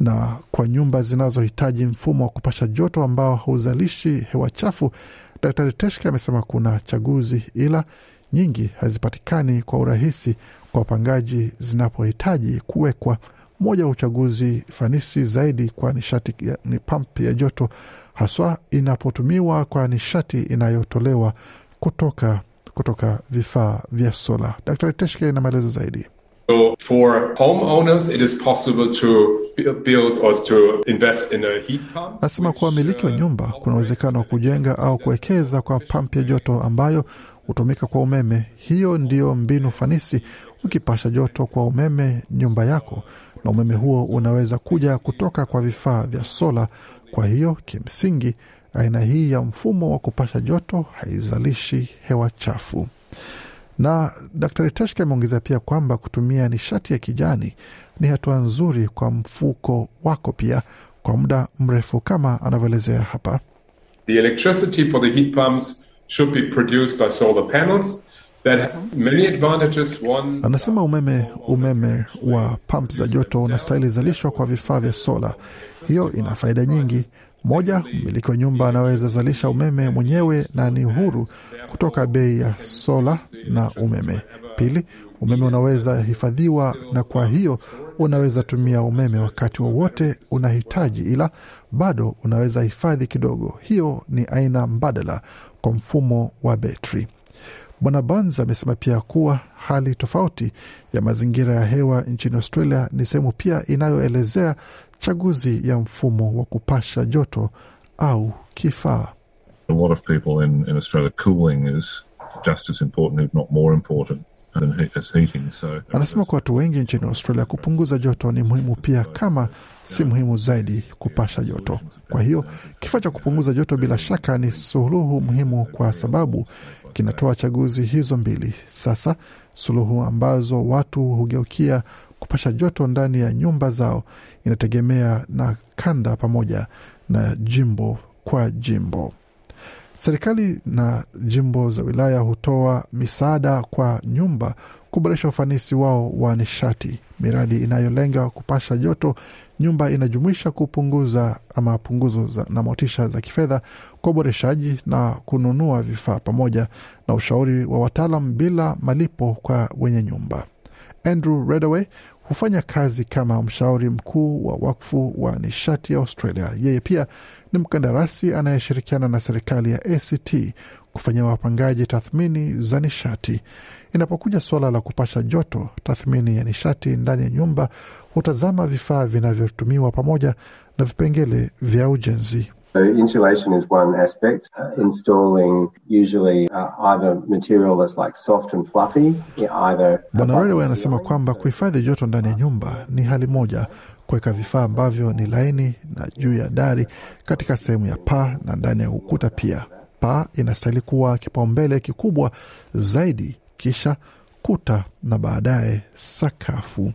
Na kwa nyumba zinazohitaji mfumo wa kupasha joto ambao hauzalishi hewa chafu, Daktari Teshke amesema kuna chaguzi, ila nyingi hazipatikani kwa urahisi kwa wapangaji zinapohitaji kuwekwa. Moja wa uchaguzi fanisi zaidi kwa nishati ya, ni pamp ya joto, haswa inapotumiwa kwa nishati inayotolewa kutoka kutoka vifaa vya sola. Daktari Teshke na maelezo zaidi. So for homeowners, it is possible to build or to invest in a heat pump. Nasema kwa wamiliki wa nyumba kuna uwezekano wa kujenga au kuwekeza kwa pampu ya joto ambayo hutumika kwa umeme. Hiyo ndiyo mbinu fanisi ukipasha joto kwa umeme nyumba yako, na umeme huo unaweza kuja kutoka kwa vifaa vya sola. Kwa hiyo kimsingi, aina hii ya mfumo wa kupasha joto haizalishi hewa chafu. Na Daktari Teshke ameongezea pia kwamba kutumia nishati ya kijani ni hatua nzuri kwa mfuko wako pia kwa muda mrefu, kama anavyoelezea hapa. The electricity for the heat pumps should be produced by solar panels. That has many advantages. One, Anasema umeme umeme wa pump za joto unastahili zalishwa kwa vifaa vya sola. Hiyo ina faida nyingi. Moja, mmiliki wa nyumba anaweza zalisha umeme mwenyewe na ni huru kutoka bei ya sola na umeme. Pili, umeme unaweza hifadhiwa na kwa hiyo unaweza tumia umeme wakati wowote unahitaji, ila bado unaweza hifadhi kidogo. Hiyo ni aina mbadala kwa mfumo wa betri. Bwana Burns amesema pia kuwa hali tofauti ya mazingira ya hewa nchini Australia ni sehemu pia inayoelezea chaguzi ya mfumo wa kupasha joto au kifaa. A lot of people in, in Australia, cooling is just as important, if not more important, Anasema kwa watu wengi nchini Australia kupunguza joto ni muhimu pia, kama si muhimu zaidi kupasha joto. Kwa hiyo kifaa cha kupunguza joto bila shaka ni suluhu muhimu, kwa sababu kinatoa chaguzi hizo mbili. Sasa suluhu ambazo watu hugeukia kupasha joto ndani ya nyumba zao inategemea na kanda pamoja na jimbo kwa jimbo. Serikali na jimbo za wilaya hutoa misaada kwa nyumba kuboresha ufanisi wao wa nishati. Miradi inayolenga kupasha joto nyumba inajumuisha kupunguza ama punguzo za, na motisha za kifedha kwa uboreshaji na kununua vifaa pamoja na ushauri wa wataalam bila malipo kwa wenye nyumba. Andrew Redaway hufanya kazi kama mshauri mkuu wa wakfu wa nishati ya Australia. Yeye pia ni mkandarasi anayeshirikiana na serikali ya ACT kufanyia wapangaji tathmini za nishati. Inapokuja suala la kupasha joto, tathmini ya nishati ndani ya nyumba hutazama vifaa vinavyotumiwa pamoja na vipengele vya ujenzi. So insulation is one aspect. Uh, installing usually uh, either material that's like soft and fluffy, either Bwana Redway anasema kwamba kuhifadhi joto ndani ya nyumba ni hali moja, kuweka vifaa ambavyo ni laini na juu ya dari katika sehemu ya paa na ndani ya ukuta pia. Paa inastahili kuwa kipaumbele kikubwa zaidi, kisha kuta na baadaye sakafu.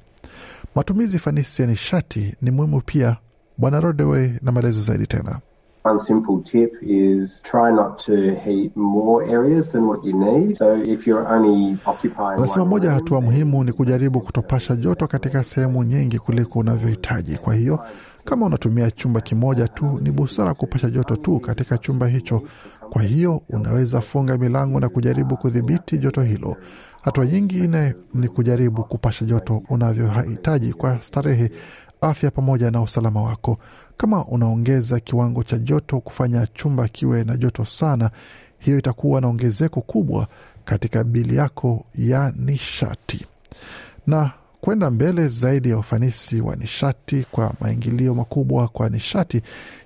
Matumizi fanisi ya nishati ni muhimu pia. Bwana Rodeway na maelezo zaidi tena. One simple tip is try not to heat more areas than what you need. So if you're only occupying Anasema moja ya hatua muhimu ni kujaribu kutopasha joto katika sehemu nyingi kuliko unavyohitaji. Kwa hiyo kama unatumia chumba kimoja tu, ni busara kupasha joto tu katika chumba hicho. Kwa hiyo unaweza funga milango na kujaribu kudhibiti joto hilo. Hatua nyingine ni kujaribu kupasha joto unavyohitaji kwa starehe, afya pamoja na usalama wako. Kama unaongeza kiwango cha joto kufanya chumba kiwe na joto sana, hiyo itakuwa na ongezeko kubwa katika bili yako ya nishati na kwenda mbele zaidi ya ufanisi wa nishati kwa maingilio makubwa kwa nishati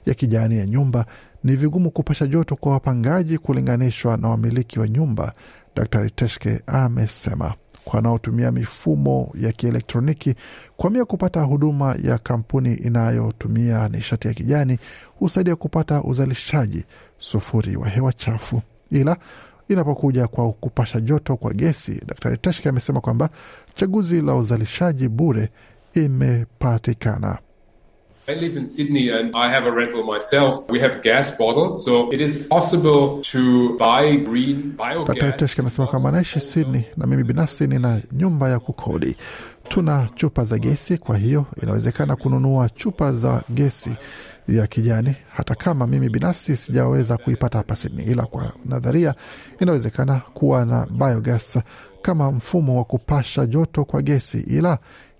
ya kijani ya nyumba, ni vigumu kupasha joto kwa wapangaji kulinganishwa na wamiliki wa nyumba. Daktari Teshke amesema wanaotumia mifumo ya kielektroniki kuamia kupata huduma ya kampuni inayotumia nishati ya kijani husaidia kupata uzalishaji sufuri wa hewa chafu, ila inapokuja kwa kupasha joto kwa gesi, Daktari Teshke amesema kwamba chaguzi la uzalishaji bure imepatikana. I live in Sydney and I have a rental myself. We have gas bottles, so it is possible to buy green biogas. Dr. Teshke amesema kwamba anaishi Sydney na mimi binafsi nina nyumba ya kukodi. Tuna chupa za gesi, kwa hiyo inawezekana kununua chupa za gesi ya kijani, hata kama mimi binafsi sijaweza kuipata hapa Sydney, ila kwa nadharia inawezekana kuwa na biogas kama mfumo wa kupasha joto kwa gesi, ila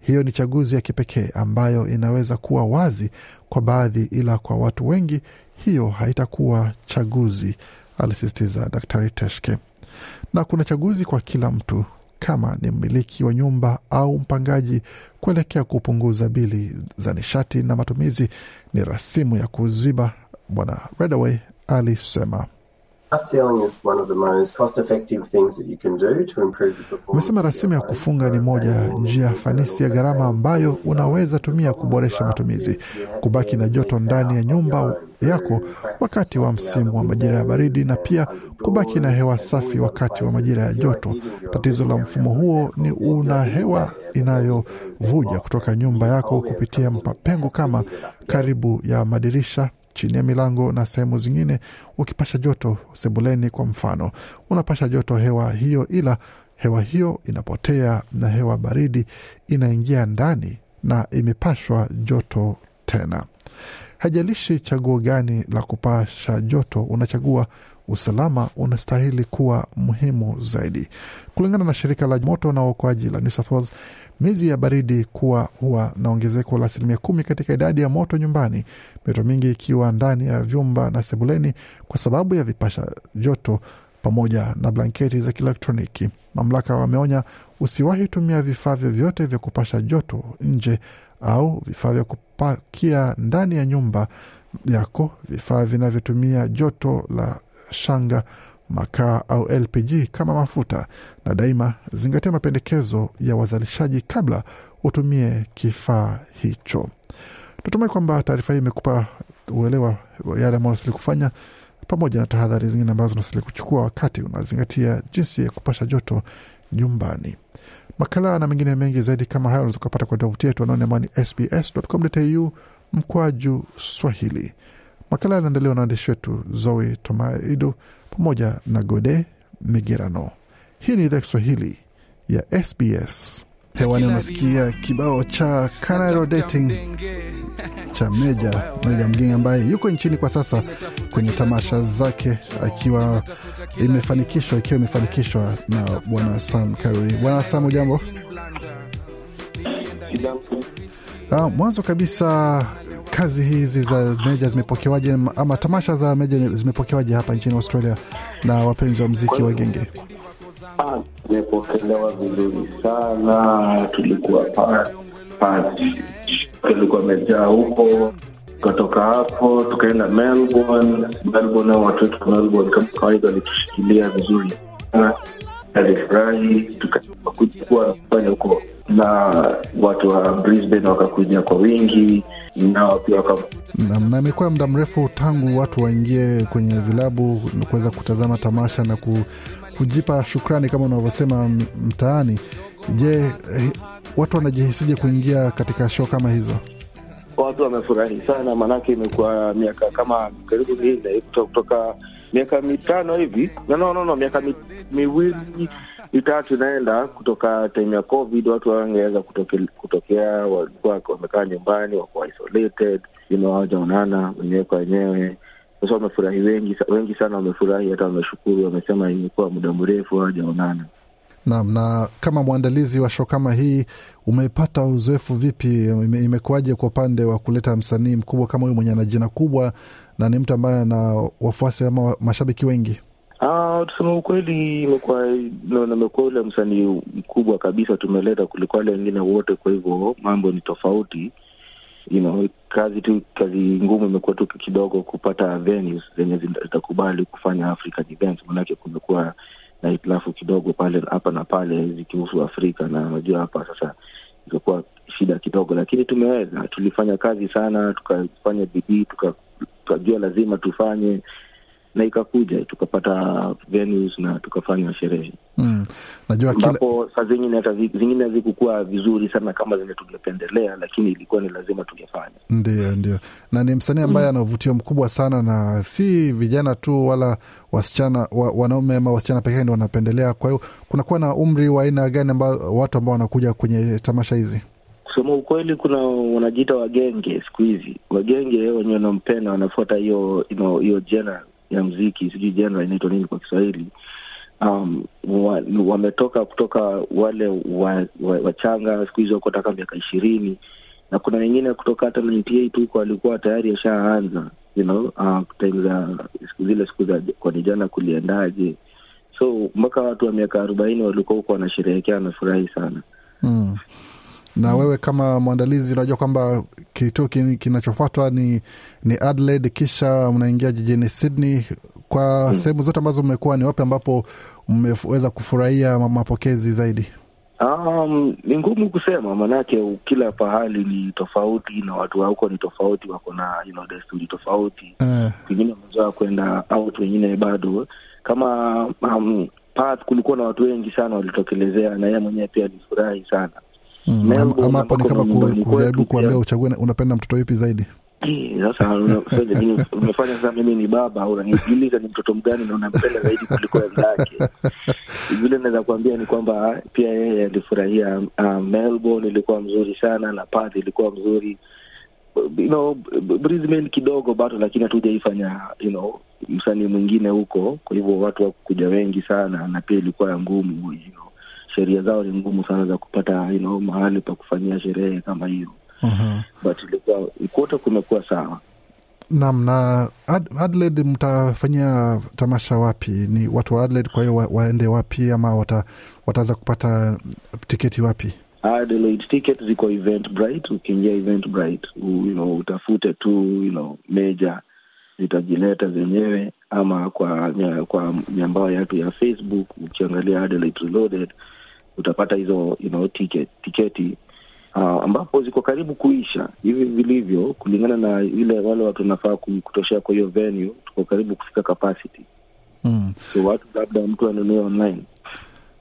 hiyo ni chaguzi ya kipekee ambayo inaweza kuwa wazi kwa baadhi, ila kwa watu wengi hiyo haitakuwa chaguzi, alisisitiza Daktari Teshke. Na kuna chaguzi kwa kila mtu, kama ni mmiliki wa nyumba au mpangaji, kuelekea kupunguza bili za nishati na matumizi ni rasimu ya kuziba. Bwana Redaway alisema. Amesema rasimu ya kufunga ni moja ya njia fanisi ya gharama ambayo unaweza tumia kuboresha matumizi, kubaki na joto ndani ya nyumba yako wakati wa msimu wa majira ya baridi, na pia kubaki na hewa safi wakati wa majira ya joto. Tatizo la mfumo huo ni una hewa inayovuja kutoka nyumba yako kupitia mapengo kama karibu ya madirisha chini ya milango na sehemu zingine. Ukipasha joto sebuleni, kwa mfano, unapasha joto hewa hiyo, ila hewa hiyo inapotea na hewa baridi inaingia ndani na imepashwa joto tena. Hajalishi chaguo gani la kupasha joto unachagua, usalama unastahili kuwa muhimu zaidi. Kulingana na shirika la moto na uokoaji la New South Wales, miezi ya baridi kuwa huwa na ongezeko la asilimia kumi katika idadi ya moto nyumbani, mioto mingi ikiwa ndani ya vyumba na sebuleni kwa sababu ya vipasha joto pamoja na blanketi za kielektroniki. Mamlaka wameonya usiwahi tumia vifaa vyovyote vya kupasha joto nje au vifaa vya kupakia ndani ya nyumba yako, vifaa vinavyotumia joto la shanga, makaa au LPG kama mafuta, na daima zingatia mapendekezo ya wazalishaji kabla utumie kifaa hicho. Tutumai kwamba taarifa hii imekupa uelewa yale ambayo unastahili kufanya pamoja na tahadhari zingine ambazo unastahili kuchukua wakati unazingatia jinsi ya kupasha joto nyumbani. Makala na mengine mengi zaidi kama hayo unaweza kupata kwa tovuti yetu anaone ambao ni sbs.com.au mkwaju Swahili. Makala yanaendelewa na waandishi wetu Zoe Tomaidu pamoja na Gode Migerano. Hii ni idhaa Kiswahili ya SBS. Hewani unasikia kibao cha Canaro Dating cha Meja Meja Mgeni ambaye yuko nchini kwa sasa kwenye tamasha zake, akiwa imefanikishwa ikiwa imefanikishwa na bwana Sam Karuri. Bwana Sam, ujambo? Ah, mwanzo kabisa kazi hizi za Meja zimepokewaje ama tamasha za Meja zimepokewaje hapa nchini Australia na wapenzi wa mziki wa genge? Zimepokelewa vizuri sana, tulikuwa pa- pa- tulikuwa mejaa huko, tukatoka hapo tukaenda Melbourne. Melbourne watu wetu Melbourne kama kawaida walitushikilia vizuri sana, alifurahi tukakuwa kufanya huko na watu wa Brisbane wakakuja kwa wingi, nao pia waka na na imekuwa muda mrefu tangu watu waingie kwenye vilabu na kuweza kutazama tamasha na ku, kujipa shukrani kama unavyosema mtaani. Je, eh, watu wanajihisije kuingia katika show kama hizo? watu wamefurahi sana, maanake imekuwa miaka kama karibu minne kuto- kutoka miaka mitano hivi. No, no, no, miaka mi, miwili mitatu inaenda kutoka time ya covid watu wangeweza kutoke, kutokea walikuwa wamekaa nyumbani wakuwa isolated hawajaonana wenyewe kwa wenyewe. Sasa wamefurahi wengi wengi sana wamefurahi hata wameshukuru wamesema imekuwa muda mrefu hawajaonana. Naam, na kama mwandalizi wa shoo kama hii umepata uzoefu vipi? Ime, imekuwaje kwa upande wa kuleta msanii mkubwa kama huyu mwenye ana jina kubwa na ni mtu ambaye ana wafuasi ama mashabiki wengi? Uh, tuseme ukweli imekuwa no, ule msanii mkubwa kabisa tumeleta kuliko wale wengine wote, kwa hivyo mambo ni tofauti. You know, kazi tu kazi ngumu imekuwa tu kidogo kupata venues zenye zita- zitakubali kufanya African events, manake kumekuwa na hitilafu kidogo pale hapa na pale zikihusu Afrika, na unajua hapa sasa ikakuwa shida kidogo, lakini tumeweza. Tulifanya kazi sana, tukafanya bidii, tuka- tukajua lazima tufanye na ikakuja tukapata venues na tukafanya sherehe Mm. Najua kila, saa zingine hata zingine hazikukuwa vizuri sana kama zenye tungependelea, lakini ilikuwa ni lazima tungefanya. Ndio, ndio, na ni msanii ambaye ana uvutio mkubwa sana, na si vijana tu wala wasichana wa, wanaume ama wasichana pekee ndio wanapendelea. Kwa hiyo kunakuwa na umri wa aina gani ambao watu ambao wanakuja kwenye tamasha hizi? Kusema ukweli, kuna wanajiita wagenge siku hizi. Wagenge wenye wanampenda wanafuata hiyo hiyo jena ya mziki, sijui jena inaitwa nini kwa Kiswahili. Um, wa- wametoka kutoka wale wachanga wa, wa siku hizi wako taka miaka ishirini na kuna wengine kutoka hata 98 huko walikuwa tayari ashaanza you know, uh, zile siku za kwani jana kuliendaje, so mpaka watu wa miaka arobaini walikuwa huko wanasherehekea, wanafurahi sana. Mm. Na wewe kama mwandalizi unajua kwamba kituo kin- kinachofuatwa ni, ni Adelaide, kisha mnaingia jijini Sydney. Kwa sehemu zote ambazo mmekuwa, ni wapi ambapo mmeweza kufurahia mapokezi zaidi? Um, ni ngumu kusema maanake kila pahali ni tofauti na watu wa huko ni tofauti, wako na you know, desturi tofauti. Eh, Wengine wamezoea kwenda out, wengine bado. Kama um, Perth kulikuwa na watu wengi sana walitokelezea, na yeye mwenyewe pia alifurahi sana. Mm, ama- hapo ni kama kujaribu kuambia uchague unapenda mtoto yupi zaidi. Sasa umefanya sasa, mimi ni baba, unaniuliza ni mtoto mgani na unampenda zaidi kuliko wenzake. Vile naweza kuambia ni kwamba pia yeye alifurahia uh, Melbourne ilikuwa mzuri sana na Perth ilikuwa mzuri you know, Brisbane kidogo bado, lakini hatujaifanya you know, msanii mwingine huko, kwa hivyo watu wakuja wengi sana, na pia ilikuwa ngumu you know. Sheria zao ni ngumu sana za kupata you know, mahali pa kufanyia sherehe kama hiyo, uh-huh. but ilikuwa kote kumekuwa sawa. Naam, na Ad, Adelaide mtafanyia tamasha wapi? Ni watu wa Adelaide, kwa hiyo wa, waende wapi ama wata, wataweza kupata tiketi wapi? Adelaide ticket ziko Eventbrite. Ukiingia Eventbrite u- you know, utafute tu you know, meja zitajileta zenyewe, ama kwa kwa miambao yetu ya Facebook ukiangalia Adelaide Reloaded utapata hizo you know, ticket, tiketi uh, ambapo ziko karibu kuisha hivi vilivyo, kulingana na ile wale watu wanafaa kutoshea kwa hiyo venue, tuko karibu kufika capacity, Mm. so watu labda mtu anunue online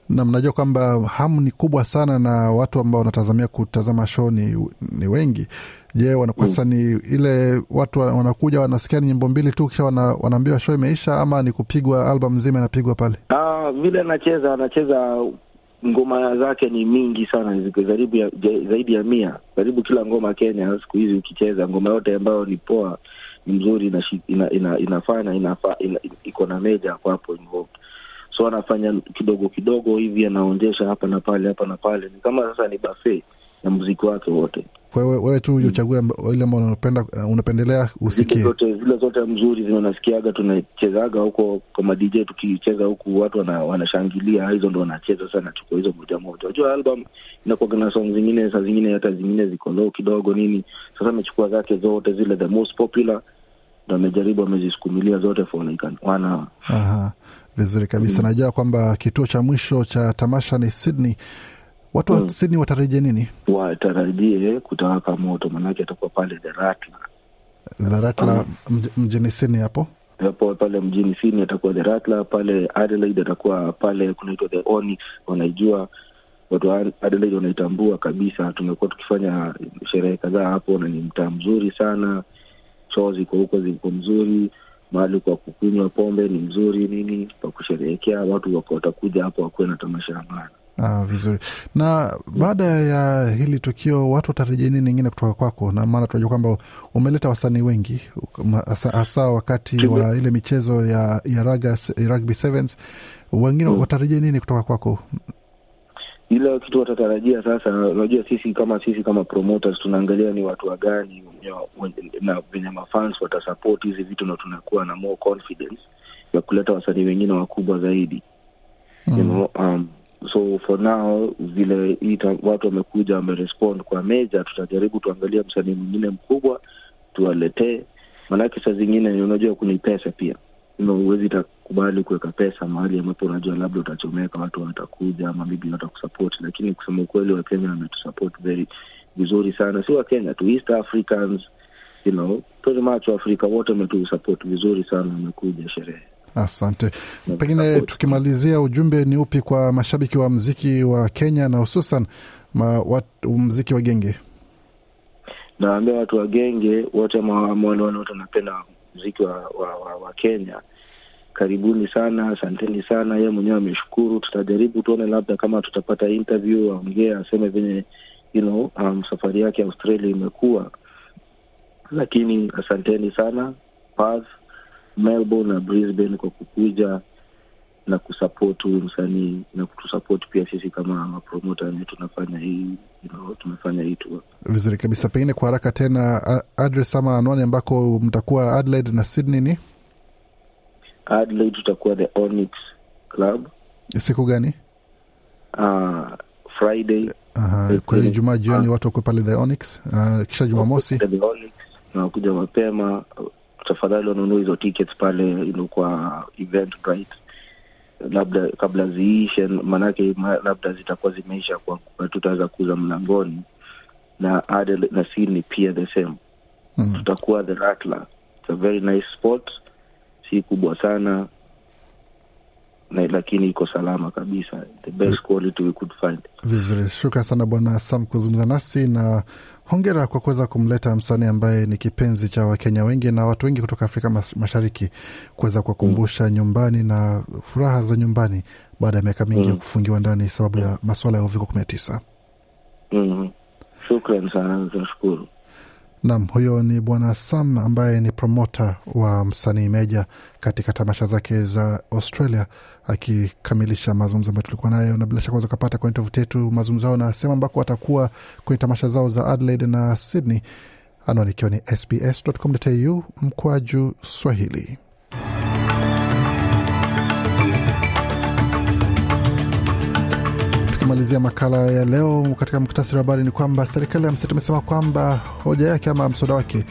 na mnajua kwamba hamu ni kubwa sana na watu ambao wanatazamia kutazama show ni, ni wengi. Je, wanakwasa mm. ni ile watu wanakuja wanasikia ni nyimbo mbili tu kisha wana, wanaambiwa show imeisha, ama ni kupigwa album nzima inapigwa pale? Ah, vile anacheza anacheza ngoma zake ni mingi sana, zaidi ya, zaidi ya mia. Karibu kila ngoma Kenya siku hizi ukicheza ngoma yote ambayo ni poa ni mzuri ina, ina, ina, inafanya inafa, ina, iko na meja hapo hapo involved. So anafanya kidogo kidogo hivi, anaonjesha hapa na pale hapa na pale, ni kama sasa ni buffet na muziki wake wote. Wewe, wewe tu uchague ile ambao unapenda unapendelea usikie. Zile zote zile zote mzuri zile unasikiaga, tunachezaga huko kama DJ, tukicheza huku watu wana, wanashangilia, hizo ndo wanacheza sana, chukua hizo moja moja. Unajua album inakuwa na song zingine, saa zingine hata zingine ziko low kidogo nini. Sasa amechukua zake zote zile the most popular ndo amejaribu amezisukumilia zote for like one hour. Aha, vizuri kabisa. Mm. Najua kwamba kituo cha mwisho cha tamasha ni Sydney. Watu wa mm. Sydney watarajie nini? Watarajie kutawaka moto, maanake atakuwa pale Dharatla. Rattler mm. mjini Sydney hapo hapo pale mjini Sydney atakuwa The Rattler, pale Adelaide atakuwa pale kunaitwa The Onyx, wanaijua watu wa Adelaide wanaitambua kabisa. Tumekuwa tukifanya sherehe kadhaa hapo na ni mtaa mzuri sana choo ziko huko ziko mzuri, mahali kwa kukunywa pombe ni mzuri, nini pa kusherehekea, watu watakuja hapo wakuwe na tamasha ya maana. Ah, vizuri. Na baada ya hili tukio watu watarejea nini ingine kutoka kwako? Na maana tunajua kwamba umeleta wasanii wengi hasa wakati wa ile michezo ya, ya raga, rugby sevens, wengine hmm. watarejea nini kutoka kwako? Ila kitu watatarajia sasa. Unajua, sisi kama sisi kama promoters tunaangalia ni watu wagani na venye mafans watasupport hizi vitu, na tunakuwa na more confidence ya kuleta wasanii wengine wakubwa zaidi mm. you know, um, so for now vile ita, watu wamekuja wamerespond kwa meja, tutajaribu tuangalia msanii mwingine mkubwa tuwaletee, maanake saa zingine unajua kuna pesa pia huwezi takubali kuweka pesa mahali ambapo unajua labda utachomeka, watu watakuja ama bibi watakusupport. Lakini kusema ukweli, Wakenya wametusupport very vizuri sana, si Wakenya tu, East Africans, you know, pretty much Waafrika wote wametusupport vizuri sana, wamekuja sherehe. Asante. Pengine tukimalizia, ujumbe ni upi kwa mashabiki wa mziki wa Kenya na hususan mziki wa genge? Naambia watu wa genge wote, wale wote wanapenda mziki wa, wa, wa, wa Kenya, karibuni sana, asanteni sana. Yeye mwenyewe ameshukuru. Tutajaribu tuone, labda kama tutapata interview, aongee aseme venye you know, um, safari yake Australia imekuwa, lakini asanteni sana Perth, Melbourne na Brisbane kwa kukuja na kusupport huyu msanii na kutusupport pia sisi kama mapromota wenye tunafanya hii you know, tumefanya hii tour vizuri kabisa. Pengine kwa haraka tena, address ama anwani ambako mtakuwa Adelaide na Sydney ni Adelaide, tutakuwa the Onyx Club. Siku gani? Uh, Friday. Aha, kwa hiyo Jumaa jioni uh, watu wako pale the Onyx. Uh, kisha Jumamosi the na wakuja mapema, tafadhali wanunua hizo tickets pale ino kwa Eventbrite labda kabla ziishe, maanake ma, labda zitakuwa zimeisha kwa tutaweza kuuza mlangoni na Adelaide na Sydney pia the same mm. Tutakuwa the Rattler. It's a very nice spot, si kubwa sana na lakini iko salama kabisa, the best quality we could find. Vizuri, shukran sana Bwana Sam kuzungumza nasi na hongera kwa kuweza kumleta msanii ambaye ni kipenzi cha Wakenya wengi na watu wengi kutoka Afrika Mashariki kuweza kuwakumbusha mm. nyumbani na furaha za nyumbani baada ya miaka mingi mm. ya kufungiwa ndani sababu ya masuala ya uviko kumi na tisa. mm. Shukran sana, tunashukuru. Nam, huyo ni Bwana Sam ambaye ni promota wa msanii Meja katika tamasha zake za Australia, akikamilisha mazungumzo ambayo tulikuwa nayo, na bila shaka unaweza ukapata kwenye tovuti yetu mazungumzo yao na sehemu ambako watakuwa kwenye tamasha zao za Adelaide na Sydney, anwani ikiwa ni sbs.com.au mkwaju Swahili. Tukimalizia makala ya leo katika muktasari wa habari ni kwamba serikali ya mseto imesema kwamba hoja yake ama mswada wake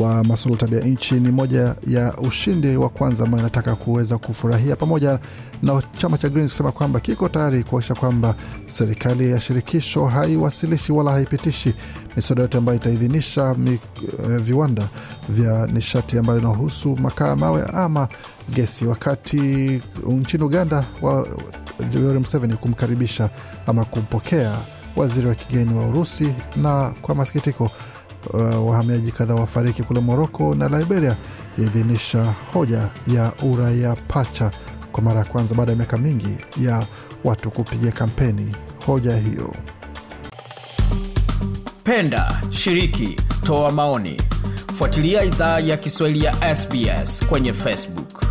wa masuala tabia nchi ni moja ya ushindi wa kwanza ambayo inataka kuweza kufurahia, pamoja na chama cha Greens kusema kwamba kiko tayari kuakisha kwamba serikali ya shirikisho haiwasilishi wala haipitishi miswada yote ambayo itaidhinisha mi, uh, viwanda vya nishati ambayo inahusu makaa mawe ama gesi. Wakati nchini Uganda wa, Yoweri Museveni kumkaribisha ama kumpokea waziri wa kigeni wa Urusi, na kwa masikitiko uh, wahamiaji kadhaa wafariki kule Moroko na Liberia yaidhinisha hoja ya uraia pacha kwa mara ya kwanza baada ya miaka mingi ya watu kupiga kampeni hoja hiyo. Penda, shiriki, toa maoni. Fuatilia idhaa ya Kiswahili ya SBS kwenye Facebook.